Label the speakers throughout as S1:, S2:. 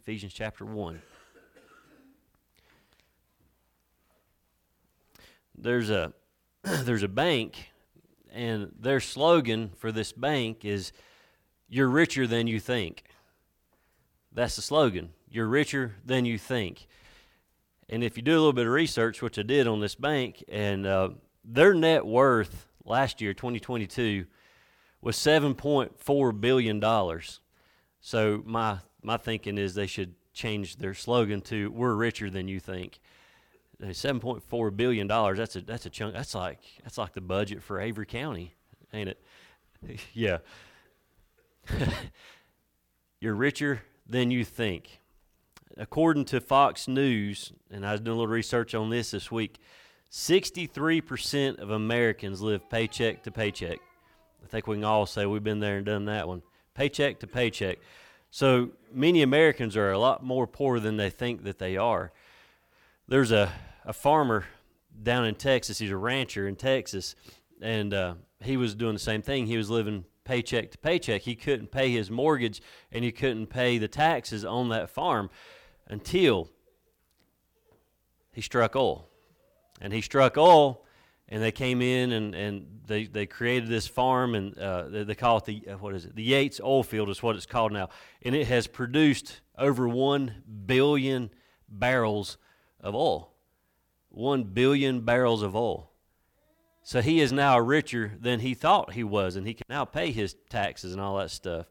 S1: Ephesians chapter 1. There's a there's a bank and their slogan for this bank is you're richer than you think. That's the slogan. You're richer than you think. And if you do a little bit of research, which I did on this bank, and uh, their net worth last year, 2022, was 7.4 billion dollars. So my my thinking is they should change their slogan to "We're richer than you think." Uh, seven point four billion dollars. That's a that's a chunk. That's like that's like the budget for Avery County, ain't it? yeah. You're richer than you think. According to Fox News, and I was doing a little research on this this week, 63% of Americans live paycheck to paycheck. I think we can all say we've been there and done that one. Paycheck to paycheck. So many Americans are a lot more poor than they think that they are. There's a, a farmer down in Texas, he's a rancher in Texas, and uh, he was doing the same thing. He was living paycheck to paycheck. He couldn't pay his mortgage and he couldn't pay the taxes on that farm until he struck oil. And he struck oil, and they came in and, and they, they created this farm, and uh, they, they, call it the, uh, what is it? The Yates Oil Field is what it's called now. And it has produced over 1 billion barrels of oil. 1 billion barrels of oil. So he is now richer than he thought he was, and he can now pay his taxes and all that stuff.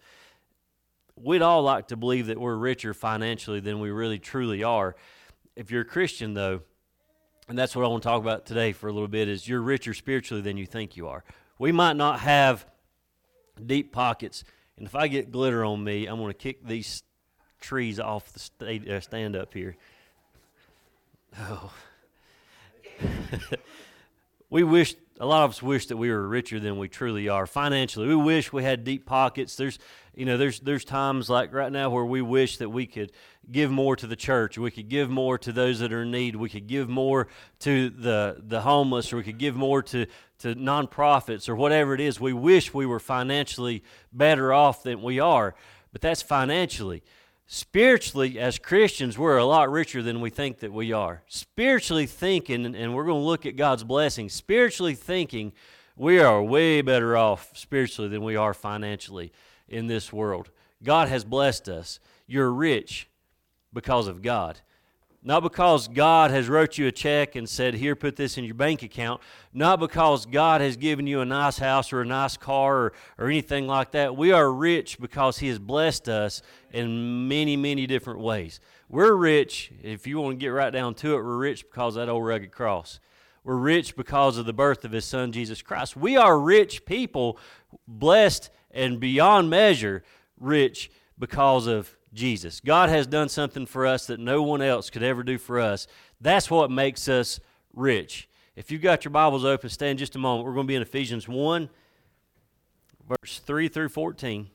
S1: We'd all like to believe that we're richer financially than we really truly are. If you're a Christian, though, and that's what I want to talk about today for a little bit, is you're richer spiritually than you think you are. We might not have deep pockets, and if I get glitter on me, I'm going to kick these trees off the uh, stand up here. Oh. we wish a lot of us wish that we were richer than we truly are financially. We wish we had deep pockets. There's, you know, there's there's times like right now where we wish that we could give more to the church. We could give more to those that are in need. We could give more to the the homeless, or we could give more to to nonprofits or whatever it is. We wish we were financially better off than we are, but that's financially spiritually, as Christians, we're a lot richer than we think that we are. Spiritually thinking, and we're going to look at God's blessings, spiritually thinking, we are way better off spiritually than we are financially in this world. God has blessed us. You're rich because of God. Not because God has wrote you a check and said, Here, put this in your bank account. Not because God has given you a nice house or a nice car or, or anything like that. We are rich because He has blessed us in many, many different ways. We're rich, if you want to get right down to it, we're rich because of that old rugged cross. We're rich because of the birth of His Son, Jesus Christ. We are rich people, blessed and beyond measure rich because of Jesus. God has done something for us that no one else could ever do for us. That's what makes us rich. If you've got your Bibles open, stand just a moment. We're going to be in Ephesians 1, verse 3 through 14.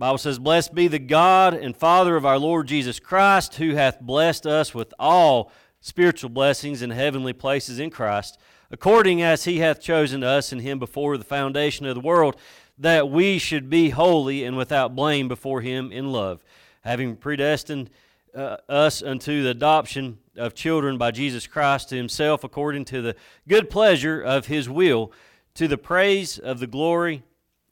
S1: Bible says, Blessed be the God and Father of our Lord Jesus Christ, who hath blessed us with all spiritual blessings in heavenly places in Christ, according as he hath chosen us in him before the foundation of the world that we should be holy and without blame before him in love, having predestined uh, us unto the adoption of children by Jesus Christ to himself according to the good pleasure of his will, to the praise of the glory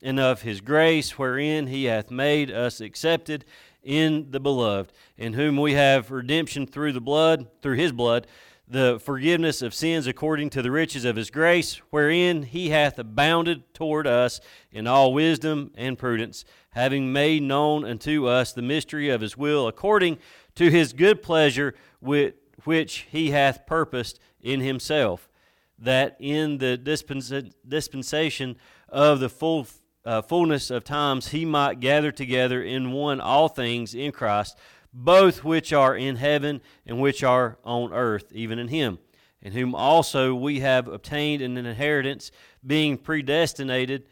S1: and of his grace, wherein he hath made us accepted in the beloved, in whom we have redemption through the blood, through his blood the forgiveness of sins according to the riches of his grace, wherein he hath abounded toward us in all wisdom and prudence, having made known unto us the mystery of his will, according to his good pleasure, which he hath purposed in himself, that in the dispensation of the full uh, fullness of times he might gather together in one all things in Christ both which are in heaven and which are on earth, even in him, in whom also we have obtained an inheritance, being predestinated,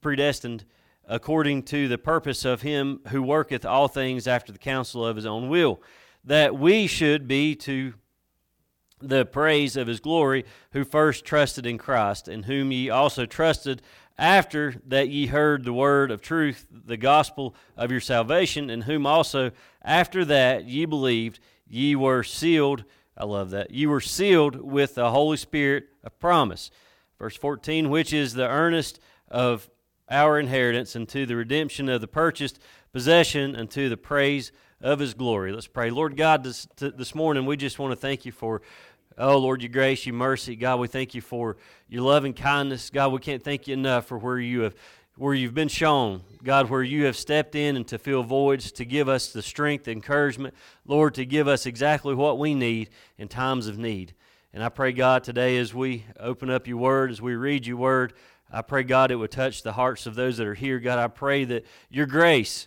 S1: predestined according to the purpose of him who worketh all things after the counsel of his own will, that we should be to the praise of his glory, who first trusted in Christ, in whom ye also trusted, after that ye heard the word of truth, the gospel of your salvation, in whom also after that ye believed, ye were sealed. I love that. You were sealed with the Holy Spirit of promise. Verse 14, which is the earnest of our inheritance unto the redemption of the purchased possession unto the praise of his glory. Let's pray. Lord God, this, this morning we just want to thank you for Oh, Lord, your grace, your mercy. God, we thank you for your loving kindness. God, we can't thank you enough for where you have where you've been shown, God, where you have stepped in and to fill voids, to give us the strength, the encouragement, Lord, to give us exactly what we need in times of need. And I pray, God, today as we open up your word, as we read your word, I pray, God, it would touch the hearts of those that are here. God, I pray that your grace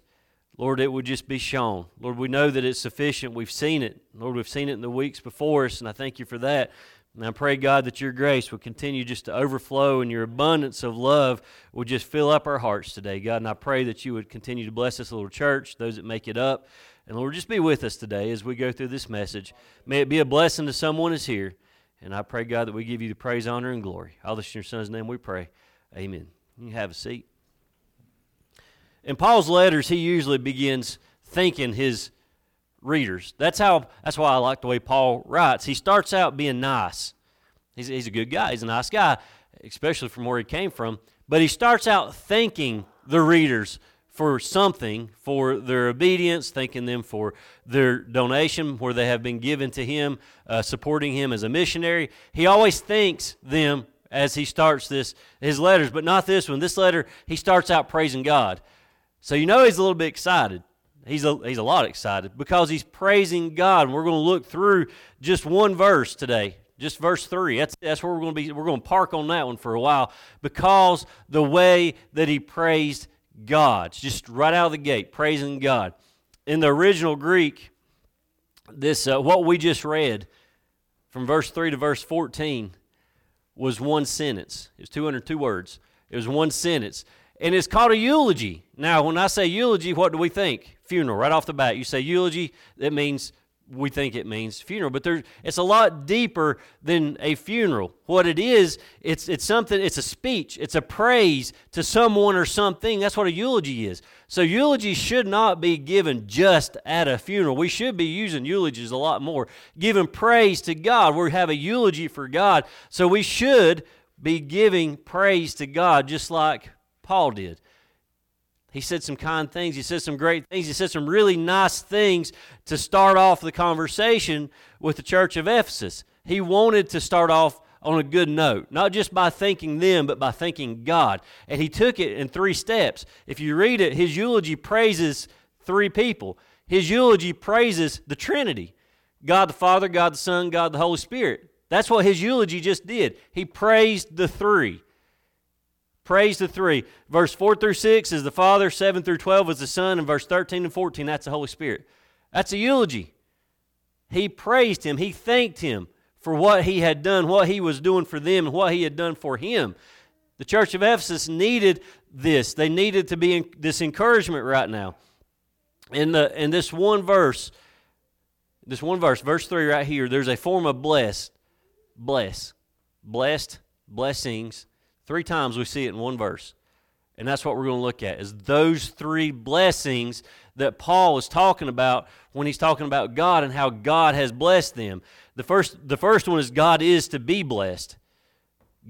S1: Lord, it would just be shown. Lord, we know that it's sufficient. We've seen it. Lord, we've seen it in the weeks before us, and I thank you for that. And I pray, God, that your grace would continue just to overflow and your abundance of love would just fill up our hearts today, God. And I pray that you would continue to bless this little church, those that make it up. And Lord, just be with us today as we go through this message. May it be a blessing to someone who's here. And I pray, God, that we give you the praise, honor, and glory. All this in your son's name we pray. Amen. You have a seat. In Paul's letters, he usually begins thanking his readers. That's how. That's why I like the way Paul writes. He starts out being nice. He's, he's a good guy. He's a nice guy, especially from where he came from. But he starts out thanking the readers for something, for their obedience, thanking them for their donation where they have been given to him, uh, supporting him as a missionary. He always thanks them as he starts this his letters, but not this one. This letter he starts out praising God. So you know he's a little bit excited. He's a, he's a lot excited because he's praising God. And we're going to look through just one verse today, just verse 3. That's, that's where we're going to be. We're going to park on that one for a while because the way that he praised God, just right out of the gate, praising God. In the original Greek, this uh, what we just read from verse 3 to verse 14 was one sentence. It was 202 words. It was one sentence and it's called a eulogy. Now, when I say eulogy, what do we think? Funeral, right off the bat. You say eulogy, that means we think it means funeral, but there's it's a lot deeper than a funeral. What it is, it's it's something. It's a speech. It's a praise to someone or something. That's what a eulogy is. So eulogy should not be given just at a funeral. We should be using eulogies a lot more, giving praise to God. We have a eulogy for God, so we should be giving praise to God, just like Paul did. He said some kind things. He said some great things. He said some really nice things to start off the conversation with the church of Ephesus. He wanted to start off on a good note, not just by thanking them, but by thanking God. And he took it in three steps. If you read it, his eulogy praises three people. His eulogy praises the Trinity God the Father, God the Son, God the Holy Spirit. That's what his eulogy just did. He praised the three. Praise the three. Verse 4 through 6 is the Father, 7 through 12 is the Son, and verse 13 and 14, that's the Holy Spirit. That's a eulogy. He praised him, he thanked him for what he had done, what he was doing for them, and what he had done for him. The church of Ephesus needed this. They needed to be in this encouragement right now. In, the, in this one verse, this one verse, verse 3 right here, there's a form of blessed, bless, blessed, blessings, Three times we see it in one verse. And that's what we're going to look at is those three blessings that Paul is talking about when he's talking about God and how God has blessed them. The first the first one is God is to be blessed.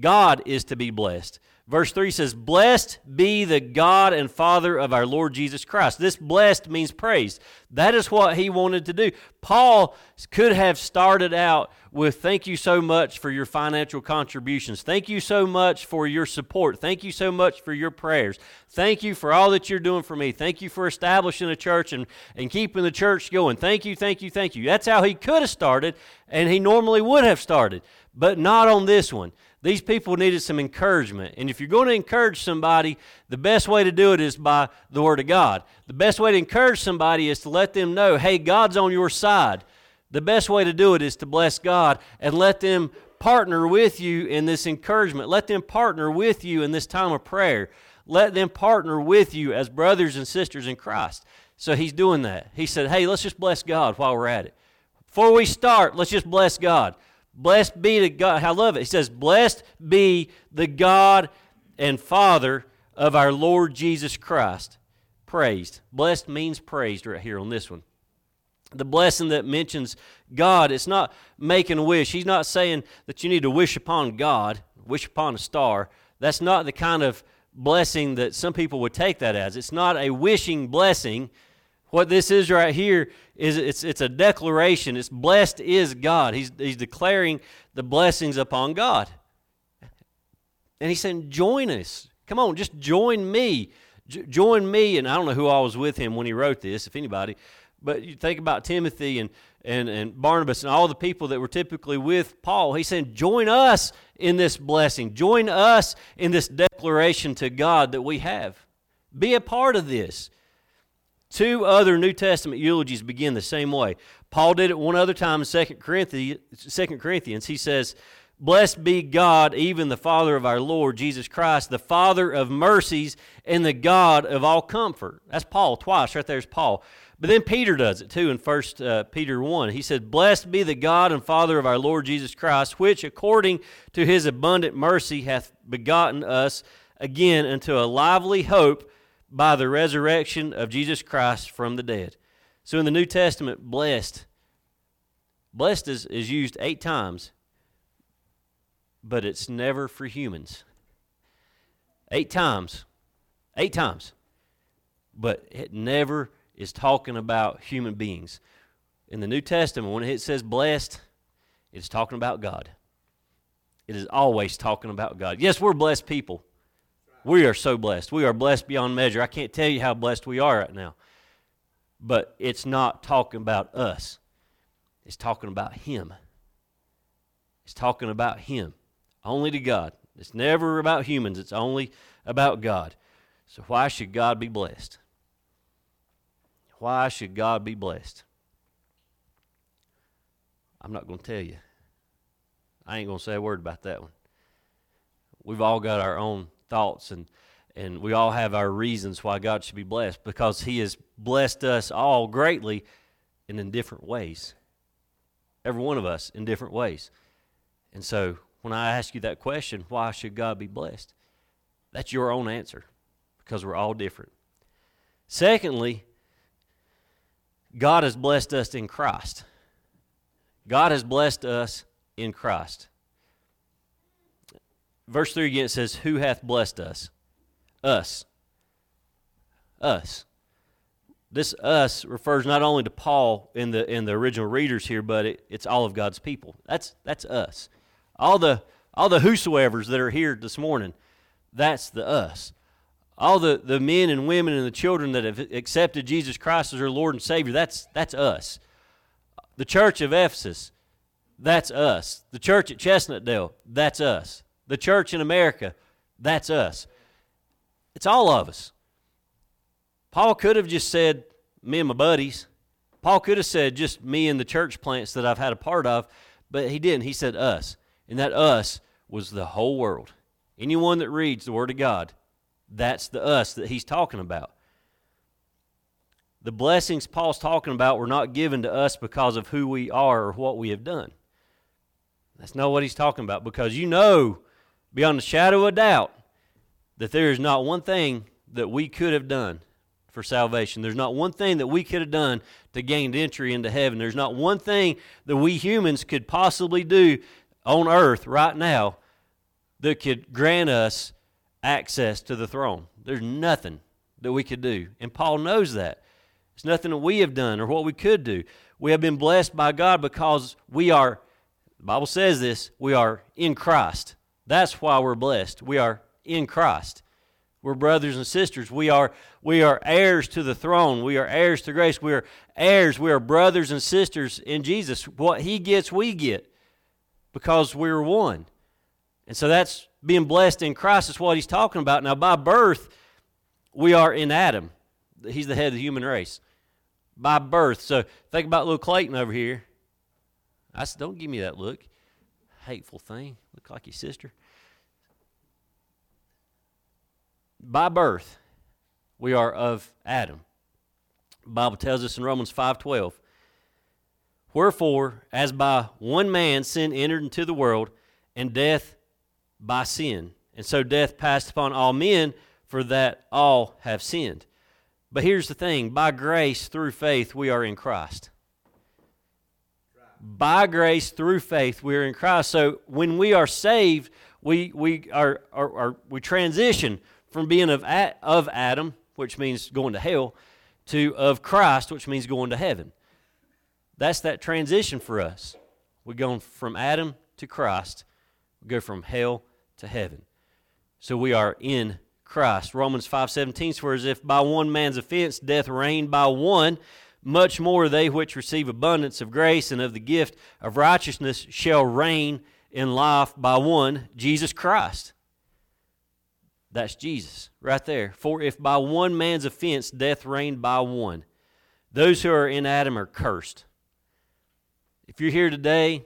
S1: God is to be blessed. Verse 3 says, Blessed be the God and Father of our Lord Jesus Christ. This blessed means praised. That is what he wanted to do. Paul could have started out with, Thank you so much for your financial contributions. Thank you so much for your support. Thank you so much for your prayers. Thank you for all that you're doing for me. Thank you for establishing a church and, and keeping the church going. Thank you, thank you, thank you. That's how he could have started, and he normally would have started, but not on this one. These people needed some encouragement. And if you're going to encourage somebody, the best way to do it is by the Word of God. The best way to encourage somebody is to let them know, hey, God's on your side. The best way to do it is to bless God and let them partner with you in this encouragement. Let them partner with you in this time of prayer. Let them partner with you as brothers and sisters in Christ. So he's doing that. He said, hey, let's just bless God while we're at it. Before we start, let's just bless God. Blessed be the God. I love it. He says, Blessed be the God and Father of our Lord Jesus Christ. Praised. Blessed means praised right here on this one. The blessing that mentions God, it's not making a wish. He's not saying that you need to wish upon God, wish upon a star. That's not the kind of blessing that some people would take that as. It's not a wishing blessing. What this is right here is it's, it's a declaration. It's blessed is God. He's, he's declaring the blessings upon God. And he's saying, join us. Come on, just join me. J- join me. And I don't know who I was with him when he wrote this, if anybody. But you think about Timothy and, and, and Barnabas and all the people that were typically with Paul. He's saying, Join us in this blessing. Join us in this declaration to God that we have. Be a part of this. Two other New Testament eulogies begin the same way. Paul did it one other time in 2 Corinthians. 2 Corinthians. He says, Blessed be God, even the Father of our Lord Jesus Christ, the Father of mercies and the God of all comfort. That's Paul twice. Right there's Paul. But then Peter does it too in 1 uh, Peter 1. He said, Blessed be the God and Father of our Lord Jesus Christ, which according to his abundant mercy hath begotten us again unto a lively hope by the resurrection of Jesus Christ from the dead. So in the New Testament, blessed, blessed is, is used eight times, but it's never for humans. Eight times. Eight times. But it never is talking about human beings. In the New Testament, when it says blessed, it's talking about God. It is always talking about God. Yes, we're blessed people. We are so blessed. We are blessed beyond measure. I can't tell you how blessed we are right now. But it's not talking about us, it's talking about Him. It's talking about Him. Only to God. It's never about humans, it's only about God. So, why should God be blessed? Why should God be blessed? I'm not going to tell you. I ain't going to say a word about that one. We've all got our own thoughts and and we all have our reasons why God should be blessed because he has blessed us all greatly and in different ways. Every one of us in different ways. And so when I ask you that question, why should God be blessed? That's your own answer because we're all different. Secondly, God has blessed us in Christ. God has blessed us in Christ. Verse 3 again says, Who hath blessed us? Us. Us. This us refers not only to Paul in the in the original readers here, but it, it's all of God's people. That's that's us. All the all the whosoever's that are here this morning, that's the us all the, the men and women and the children that have accepted Jesus Christ as their Lord and Savior, that's, that's us. The church of Ephesus, that's us. The church at Chestnut Chestnutdale, that's us. The church in America, that's us. It's all of us. Paul could have just said, me and my buddies. Paul could have said, just me and the church plants that I've had a part of, but he didn't. He said, us. And that us was the whole world. Anyone that reads the Word of God that's the us that he's talking about. The blessings Paul's talking about were not given to us because of who we are or what we have done. That's not what he's talking about because you know beyond a shadow of doubt that there is not one thing that we could have done for salvation. There's not one thing that we could have done to gain entry into heaven. There's not one thing that we humans could possibly do on earth right now that could grant us access to the throne. There's nothing that we could do. And Paul knows that. It's nothing that we have done or what we could do. We have been blessed by God because we are, the Bible says this, we are in Christ. That's why we're blessed. We are in Christ. We're brothers and sisters. We are, we are heirs to the throne. We are heirs to grace. We are heirs. We are brothers and sisters in Jesus. What He gets, we get because we're one. And so that's being blessed in Christ is what he's talking about. Now, by birth, we are in Adam. He's the head of the human race. By birth. So think about little Clayton over here. I said, don't give me that look. Hateful thing. Look like your sister. By birth, we are of Adam. The Bible tells us in Romans 5:12, Wherefore, as by one man sin entered into the world, and death by sin, And so death passed upon all men, for that all have sinned. But here's the thing by grace through faith, we are in Christ. By grace through faith, we are in Christ. So when we are saved, we, we, are, are, are we transition from being of, of Adam, which means going to hell, to of Christ, which means going to heaven. That's that transition for us. We're going from Adam to Christ. We go from hell to heaven. So we are in Christ. Romans 5:17 swears if by one man's offense death reigned by one, much more they which receive abundance of grace and of the gift of righteousness shall reign in life by one, Jesus Christ. That's Jesus right there. For if by one man's offense death reigned by one, those who are in Adam are cursed. If you're here today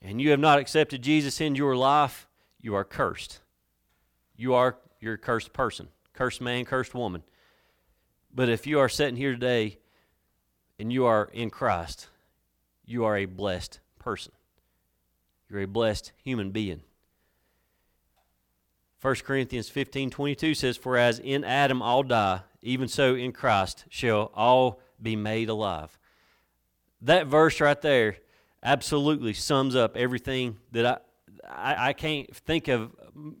S1: and you have not accepted Jesus in your life, you are cursed. You are you're a cursed person, cursed man, cursed woman. But if you are sitting here today and you are in Christ, you are a blessed person. You're a blessed human being. 1 Corinthians 15 22 says, For as in Adam all die, even so in Christ shall all be made alive. That verse right there absolutely sums up everything that I, I, I can't think of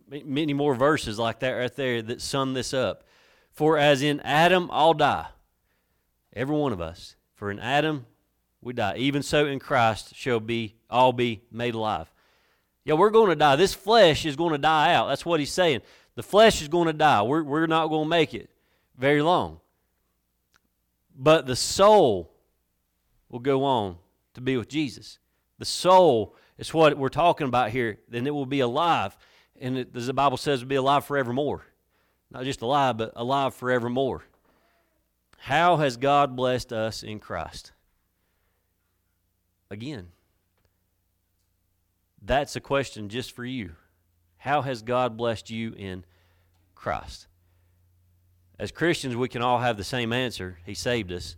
S1: many more verses like that right there that sum this up. For as in Adam all die, every one of us. For in Adam we die. Even so in Christ shall be all be made alive. Yeah, we're going to die. This flesh is going to die out. That's what he's saying. The flesh is going to die. We're, we're not going to make it very long. But the soul will go on to be with Jesus. The soul is what we're talking about here. Then it will be alive. And it, as the Bible says, will be alive forevermore. Not just alive, but alive forevermore. How has God blessed us in Christ? Again, that's a question just for you. How has God blessed you in Christ? As Christians, we can all have the same answer He saved us,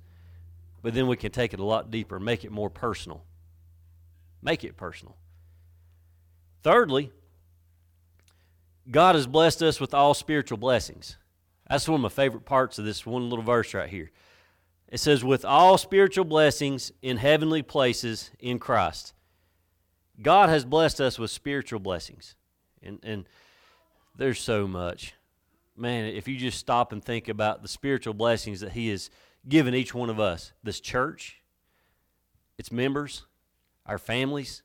S1: but then we can take it a lot deeper, make it more personal. Make it personal. Thirdly, God has blessed us with all spiritual blessings. That's one of my favorite parts of this one little verse right here. It says, with all spiritual blessings in heavenly places in Christ. God has blessed us with spiritual blessings. And, and there's so much. Man, if you just stop and think about the spiritual blessings that He has given each one of us, this church, its members, our families,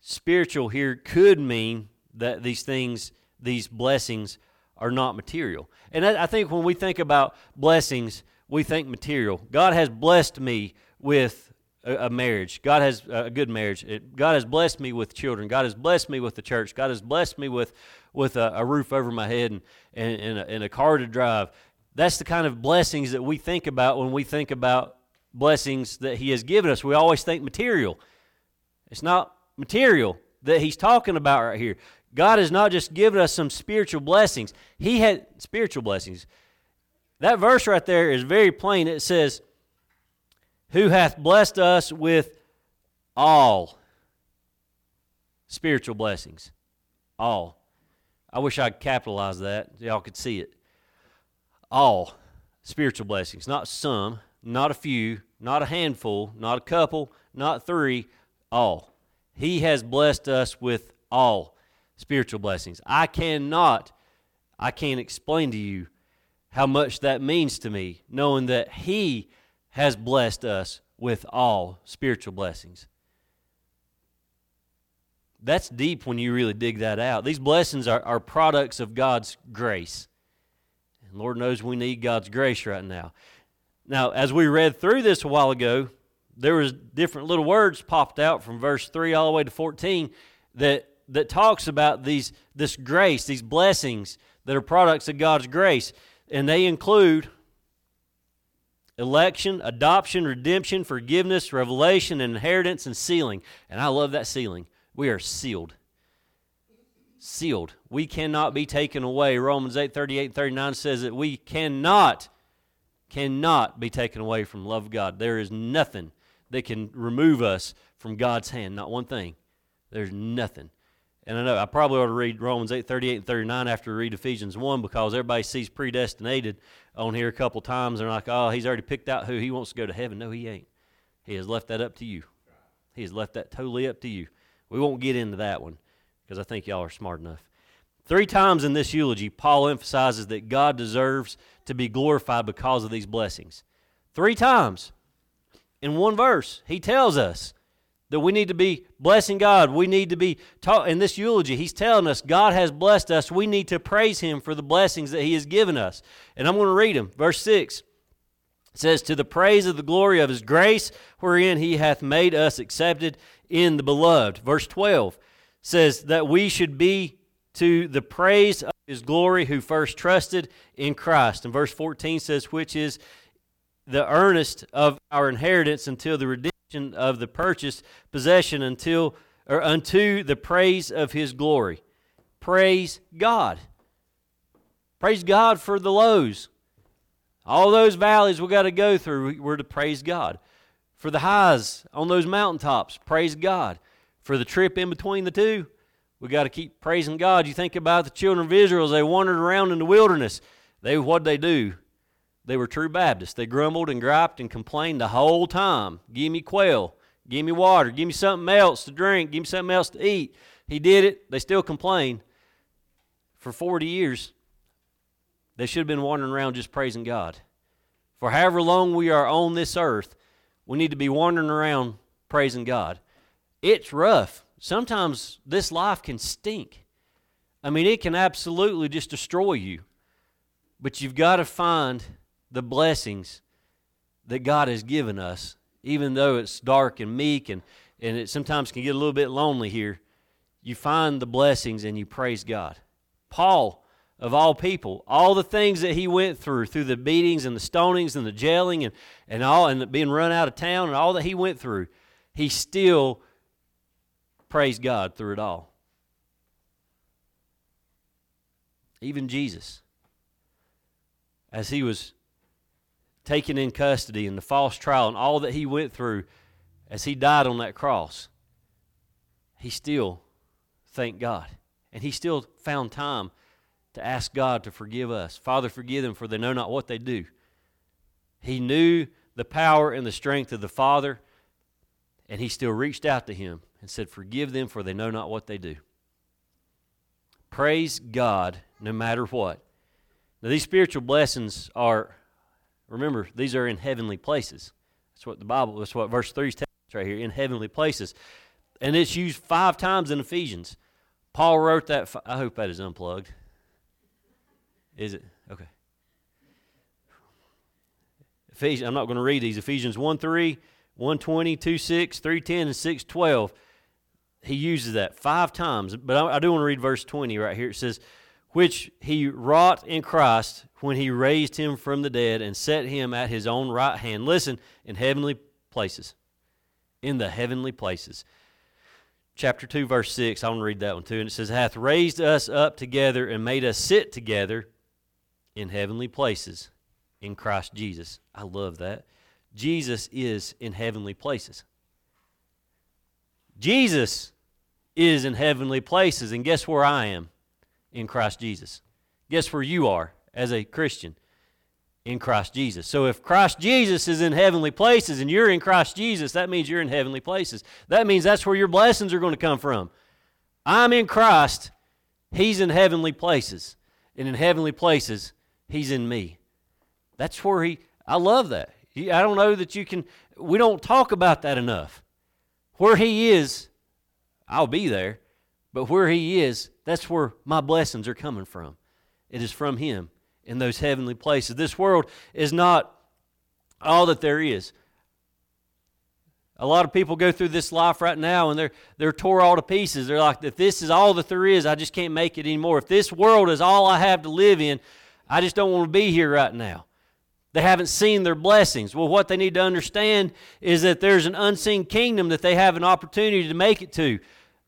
S1: spiritual here could mean that these things, these blessings, are not material. And I, think when we think about blessings, we think material. God has blessed me with a, marriage. God has uh, a good marriage. It, God has blessed me with children. God has blessed me with the church. God has blessed me with, with a, a roof over my head and, and, and, a, and a car to drive. That's the kind of blessings that we think about when we think about blessings that He has given us. We always think material. It's not material that He's talking about right here. God has not just given us some spiritual blessings, He had spiritual blessings. That verse right there is very plain. It says, who hath blessed us with all spiritual blessings. All. I wish I could capitalize that. Y'all could see it. All spiritual blessings. Not some, not a few, not a handful, not a couple, not three, all. He has blessed us with all spiritual blessings. I cannot, I can't explain to you how much that means to me, knowing that He has blessed us with all spiritual blessings. That's deep when you really dig that out. These blessings are, are products of God's grace. And Lord knows we need God's grace right now. Now, as we read through this a while ago, there was different little words popped out from verse 3 all the way to 14 that, that talks about these, this grace, these blessings that are products of God's grace. And they include election, adoption, redemption, forgiveness, revelation, inheritance, and sealing. And I love that sealing. We are sealed. Sealed. We cannot be taken away. Romans 8 38 and 39 says that we cannot, cannot be taken away from love of God. There is nothing that can remove us from God's hand. Not one thing. There's nothing. And I know I probably ought to read Romans 8, 38 and 39 after we read Ephesians 1 because everybody sees predestinated on here a couple times. They're like, oh, he's already picked out who he wants to go to heaven. No, he ain't. He has left that up to you. He has left that totally up to you. We won't get into that one because I think y'all are smart enough. Three times in this eulogy, Paul emphasizes that God deserves to be glorified because of these blessings. Three times in one verse, he tells us that we need to be blessing God. We need to be taught in this eulogy. He's telling us God has blessed us. We need to praise Him for the blessings that He has given us. And I'm going to read them. Verse 6 says, To the praise of the glory of His grace, wherein He hath made us accepted in the beloved. Verse 12 says that we should be to the praise of His glory who first trusted in Christ. And verse 14 says, Which is the earnest of our inheritance until the redemption of the purchased possession until or unto the praise of his glory. Praise God. Praise God for the lows. All those valleys we got to go through, we're to praise God. For the highs on those mountaintops, praise God. For the trip in between the two, we got to keep praising God. You think about the children of Israel as they wandered around in the wilderness. They what they do? They were true Baptists. They grumbled and griped and complained the whole time. Give me quail. Give me water. Give me something else to drink. Give me something else to eat. He did it. They still complained. For 40 years, they should have been wandering around just praising God. For however long we are on this earth, we need to be wandering around praising God. It's rough. Sometimes this life can stink. I mean, it can absolutely just destroy you. But you've got to find the blessings that God has given us, even though it's dark and meek and, and it sometimes can get a little bit lonely here, you find the blessings and you praise God. Paul, of all people, all the things that he went through, through the beatings and the stonings and the jailing and, and all, and being run out of town and all that he went through, he still praised God through it all. Even Jesus, as he was taken in custody and the false trial and all that he went through as he died on that cross, he still thanked God. And he still found time to ask God to forgive us. Father, forgive them, for they know not what they do. He knew the power and the strength of the Father, and he still reached out to him and said, Forgive them, for they know not what they do. Praise God no matter what. Now, these spiritual blessings are Remember, these are in heavenly places. That's what the Bible, that's what verse 3 is telling us right here, in heavenly places. And it's used five times in Ephesians. Paul wrote that. I hope that is unplugged. Is it? Okay. Ephesians, I'm not going to read these. Ephesians 1 3, 120, 2 6, 310, and 6 12. He uses that five times. But I, I do want to read verse 20 right here. It says, which he wrought in Christ when he raised him from the dead and set him at his own right hand. Listen, in heavenly places. In the heavenly places. Chapter 2, verse 6, I want to read that one too. And it says, Hath raised us up together and made us sit together in heavenly places in Christ Jesus. I love that. Jesus is in heavenly places. Jesus is in heavenly places. And guess where I am? In Christ Jesus. Guess where you are as a Christian? In Christ Jesus. So if Christ Jesus is in heavenly places and you're in Christ Jesus, that means you're in heavenly places. That means that's where your blessings are going to come from. I'm in Christ, He's in heavenly places. And in heavenly places, He's in me. That's where He, I love that. I don't know that you can, we don't talk about that enough. Where He is, I'll be there. But where He is, that's where my blessings are coming from. It is from Him in those heavenly places. This world is not all that there is. A lot of people go through this life right now and they're they're tore all to pieces. They're like, if this is all that there is, I just can't make it anymore. If this world is all I have to live in, I just don't want to be here right now. They haven't seen their blessings. Well, what they need to understand is that there's an unseen kingdom that they have an opportunity to make it to.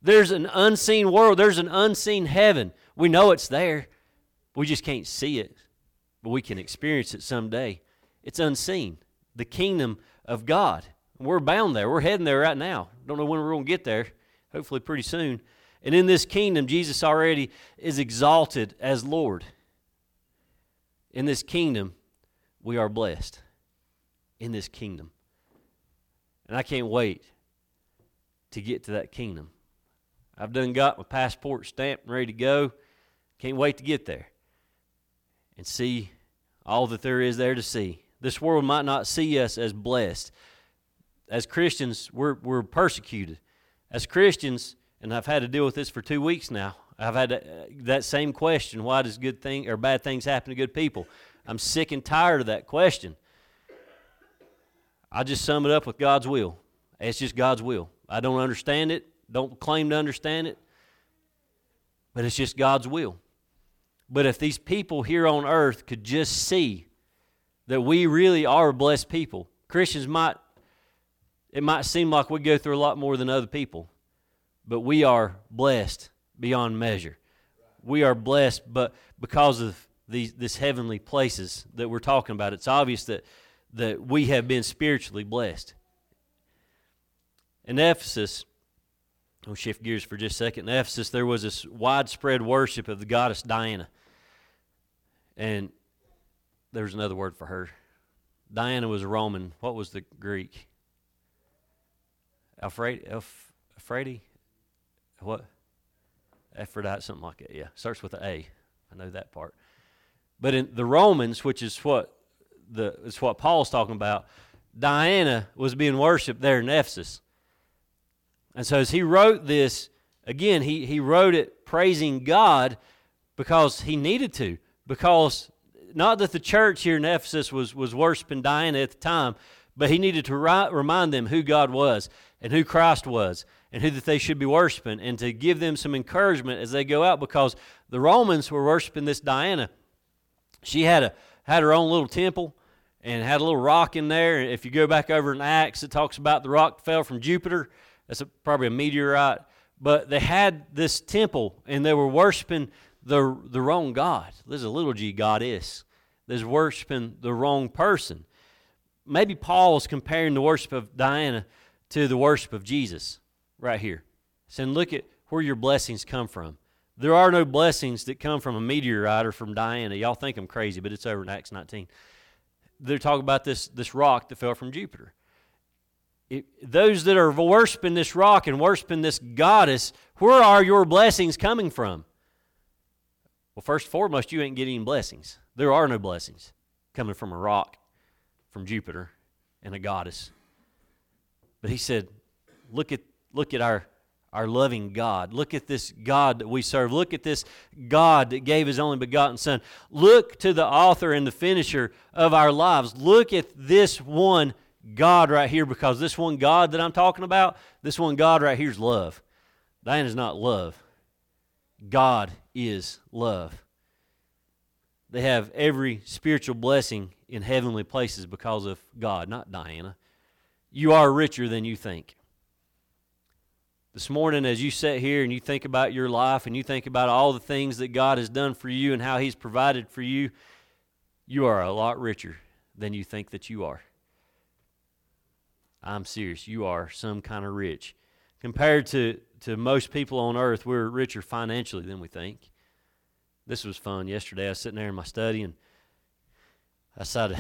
S1: There's an unseen world, there's an unseen heaven. We know it's there, we just can't see it, but we can experience it someday. It's unseen. The kingdom of God. We're bound there. We're heading there right now. Don't know when we're going to get there. Hopefully, pretty soon. And in this kingdom, Jesus already is exalted as Lord. In this kingdom, we are blessed. In this kingdom. And I can't wait to get to that kingdom. I've done got my passport stamped and ready to go. Can't wait to get there and see all that there is there to see. This world might not see us as blessed. As Christians, we're, we're persecuted. As Christians, and I've had to deal with this for two weeks now, I've had uh, that same question why does good thing or bad things happen to good people? I'm sick and tired of that question. I just sum it up with God's will. It's just God's will. I don't understand it, don't claim to understand it, but it's just God's will. But if these people here on earth could just see that we really are blessed people, Christians might, it might seem like we go through a lot more than other people, but we are blessed beyond measure. We are blessed, but because of these this heavenly places that we're talking about, it's obvious that, that we have been spiritually blessed. In Ephesus, I'll shift gears for just a second. In Ephesus, there was this widespread worship of the goddess Diana. And there's another word for her. Diana was a Roman. What was the Greek? Alfred? What? Aphrodite, something like that. Yeah, starts with an A. I know that part. But in the Romans, which is what the is what Paul's talking about, Diana was being worshipped there in Ephesus. And so as he wrote this, again, he, he wrote it praising God because he needed to. Because not that the church here in Ephesus was, was worshiping Diana at the time, but he needed to remind them who God was and who Christ was and who that they should be worshiping and to give them some encouragement as they go out because the Romans were worshiping this Diana. She had a had her own little temple and had a little rock in there. If you go back over in Acts, it talks about the rock fell from Jupiter. That's a, probably a meteorite. But they had this temple and they were worshiping the, the wrong God. There's a little g goddess. There's worshiping the wrong person. Maybe Paul is comparing the worship of Diana to the worship of Jesus right here. Saying, look at where your blessings come from. There are no blessings that come from a meteorite or from Diana. Y'all think I'm crazy, but it's over in Acts 19. They're talking about this, this rock that fell from Jupiter. It, those that are worshiping this rock and worshiping this goddess, where are your blessings coming from? Well, first and foremost, you ain't getting blessings. There are no blessings coming from a rock, from Jupiter, and a goddess. But he said, look at, look at our, our loving God. Look at this God that we serve. Look at this God that gave his only begotten Son. Look to the author and the finisher of our lives. Look at this one God right here because this one God that I'm talking about, this one God right here is love. Diana's not love. God is love. They have every spiritual blessing in heavenly places because of God, not Diana. You are richer than you think. This morning, as you sit here and you think about your life and you think about all the things that God has done for you and how He's provided for you, you are a lot richer than you think that you are. I'm serious. You are some kind of rich. Compared to to most people on earth, we're richer financially than we think. This was fun yesterday. I was sitting there in my study and I decided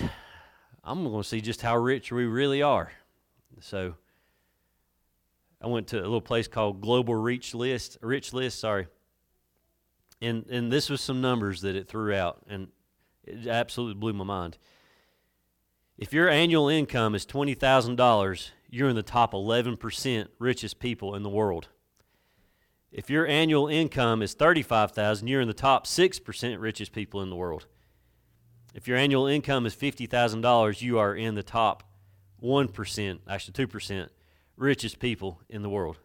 S1: I'm going to see just how rich we really are. So I went to a little place called Global Reach List, Rich List, sorry. And and this was some numbers that it threw out and it absolutely blew my mind. If your annual income is $20,000, you're in the top 11% richest people in the world. If your annual income is 35,000, you're in the top 6% richest people in the world. If your annual income is $50,000, you are in the top 1%, actually 2% richest people in the world.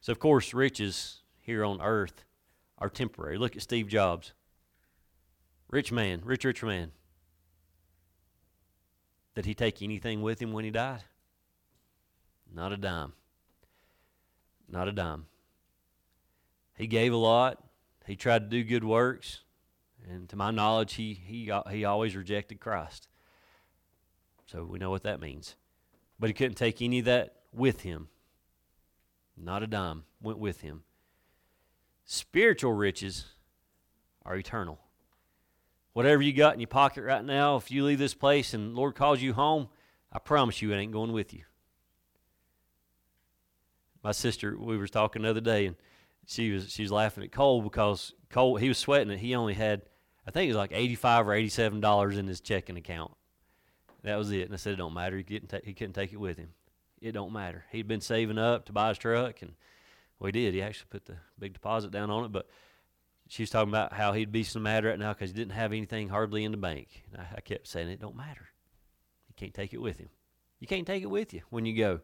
S1: So of course, riches here on earth are temporary. Look at Steve Jobs. Rich man, rich rich man. Did he take anything with him when he died? Not a dime. Not a dime. He gave a lot. He tried to do good works, and to my knowledge, he he he always rejected Christ. So we know what that means. But he couldn't take any of that with him. Not a dime went with him. Spiritual riches are eternal. Whatever you got in your pocket right now, if you leave this place and Lord calls you home, I promise you it ain't going with you. My sister, we were talking the other day, and she was she was laughing at Cole because Cole he was sweating it. He only had I think it was like eighty five or eighty seven dollars in his checking account. That was it. And I said it don't matter. He couldn't take, he couldn't take it with him. It don't matter. He'd been saving up to buy his truck, and he did. He actually put the big deposit down on it, but she was talking about how he'd be so mad right now because he didn't have anything hardly in the bank. And I, I kept saying it don't matter. You can't take it with him. You can't take it with you when you go.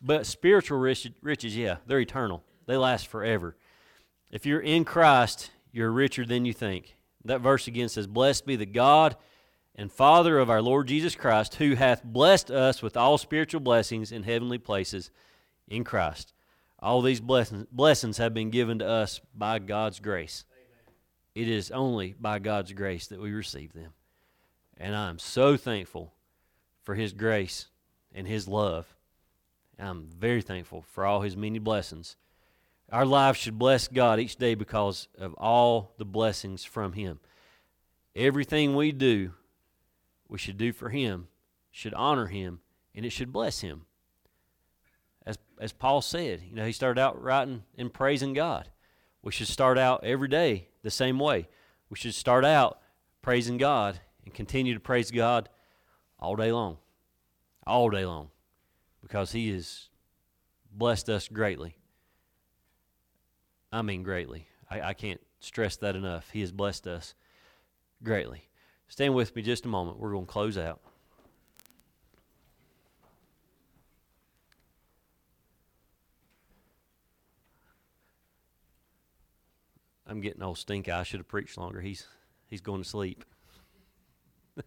S1: But spiritual riches, yeah, they're eternal. They last forever. If you're in Christ, you're richer than you think. That verse again says, Blessed be the God and Father of our Lord Jesus Christ, who hath blessed us with all spiritual blessings in heavenly places in Christ. All these blessings, blessings have been given to us by God's grace. It is only by God's grace that we receive them. And I am so thankful for His grace and His love. I'm very thankful for all His many blessings. Our lives should bless God each day because of all the blessings from Him. Everything we do, we should do for Him, should honor Him, and it should bless Him as, as Paul said, you know, he started out writing and praising God. We should start out every day the same way. We should start out praising God and continue to praise God all day long. All day long. Because He has blessed us greatly. I mean, greatly. I, I can't stress that enough. He has blessed us greatly. Stand with me just a moment. We're going to close out. I'm getting old stink eye. I should have preached longer. He's he's going to sleep.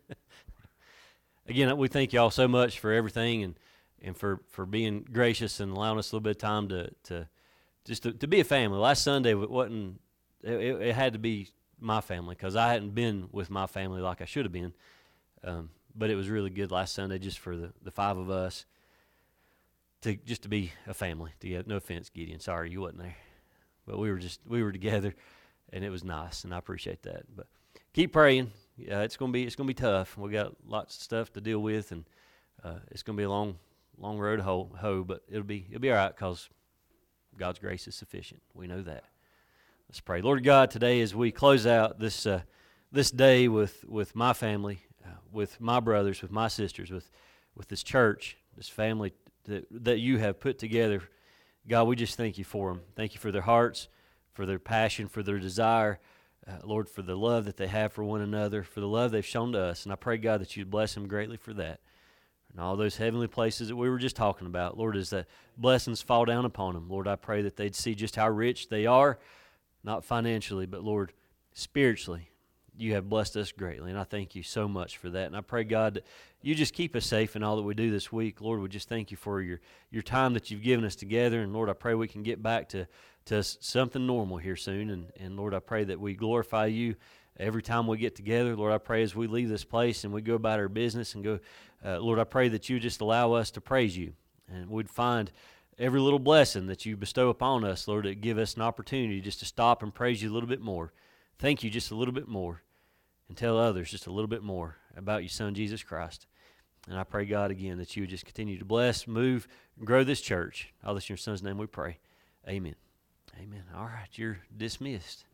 S1: Again, we thank y'all so much for everything and and for, for being gracious and allowing us a little bit of time to to just to, to be a family. Last Sunday it wasn't it, it had to be my family because I hadn't been with my family like I should have been. Um, but it was really good last Sunday just for the, the five of us to just to be a family together. No offense, Gideon. Sorry you wasn't there but we were just we were together, and it was nice, and I appreciate that. But keep praying. Yeah, it's gonna be it's gonna be tough. We got lots of stuff to deal with, and uh, it's gonna be a long long road hoe but it'll be it'll be all right because God's grace is sufficient. We know that. Let's pray, Lord God. Today, as we close out this uh, this day with with my family, uh, with my brothers, with my sisters, with with this church, this family that that you have put together God, we just thank you for them. Thank you for their hearts, for their passion, for their desire. Uh, Lord, for the love that they have for one another, for the love they've shown to us. And I pray, God, that you'd bless them greatly for that. And all those heavenly places that we were just talking about, Lord, as the blessings fall down upon them, Lord, I pray that they'd see just how rich they are, not financially, but Lord, spiritually. You have blessed us greatly, and I thank you so much for that. And I pray, God, that you just keep us safe in all that we do this week. Lord, we just thank you for your, your time that you've given us together. And Lord, I pray we can get back to, to something normal here soon. And, and Lord, I pray that we glorify you every time we get together. Lord, I pray as we leave this place and we go about our business and go, uh, Lord, I pray that you just allow us to praise you. And we'd find every little blessing that you bestow upon us, Lord, to give us an opportunity just to stop and praise you a little bit more. Thank you just a little bit more. And tell others just a little bit more about your son, Jesus Christ. And I pray, God, again, that you would just continue to bless, move, grow this church. All this in your son's name we pray. Amen. Amen. All right, you're dismissed.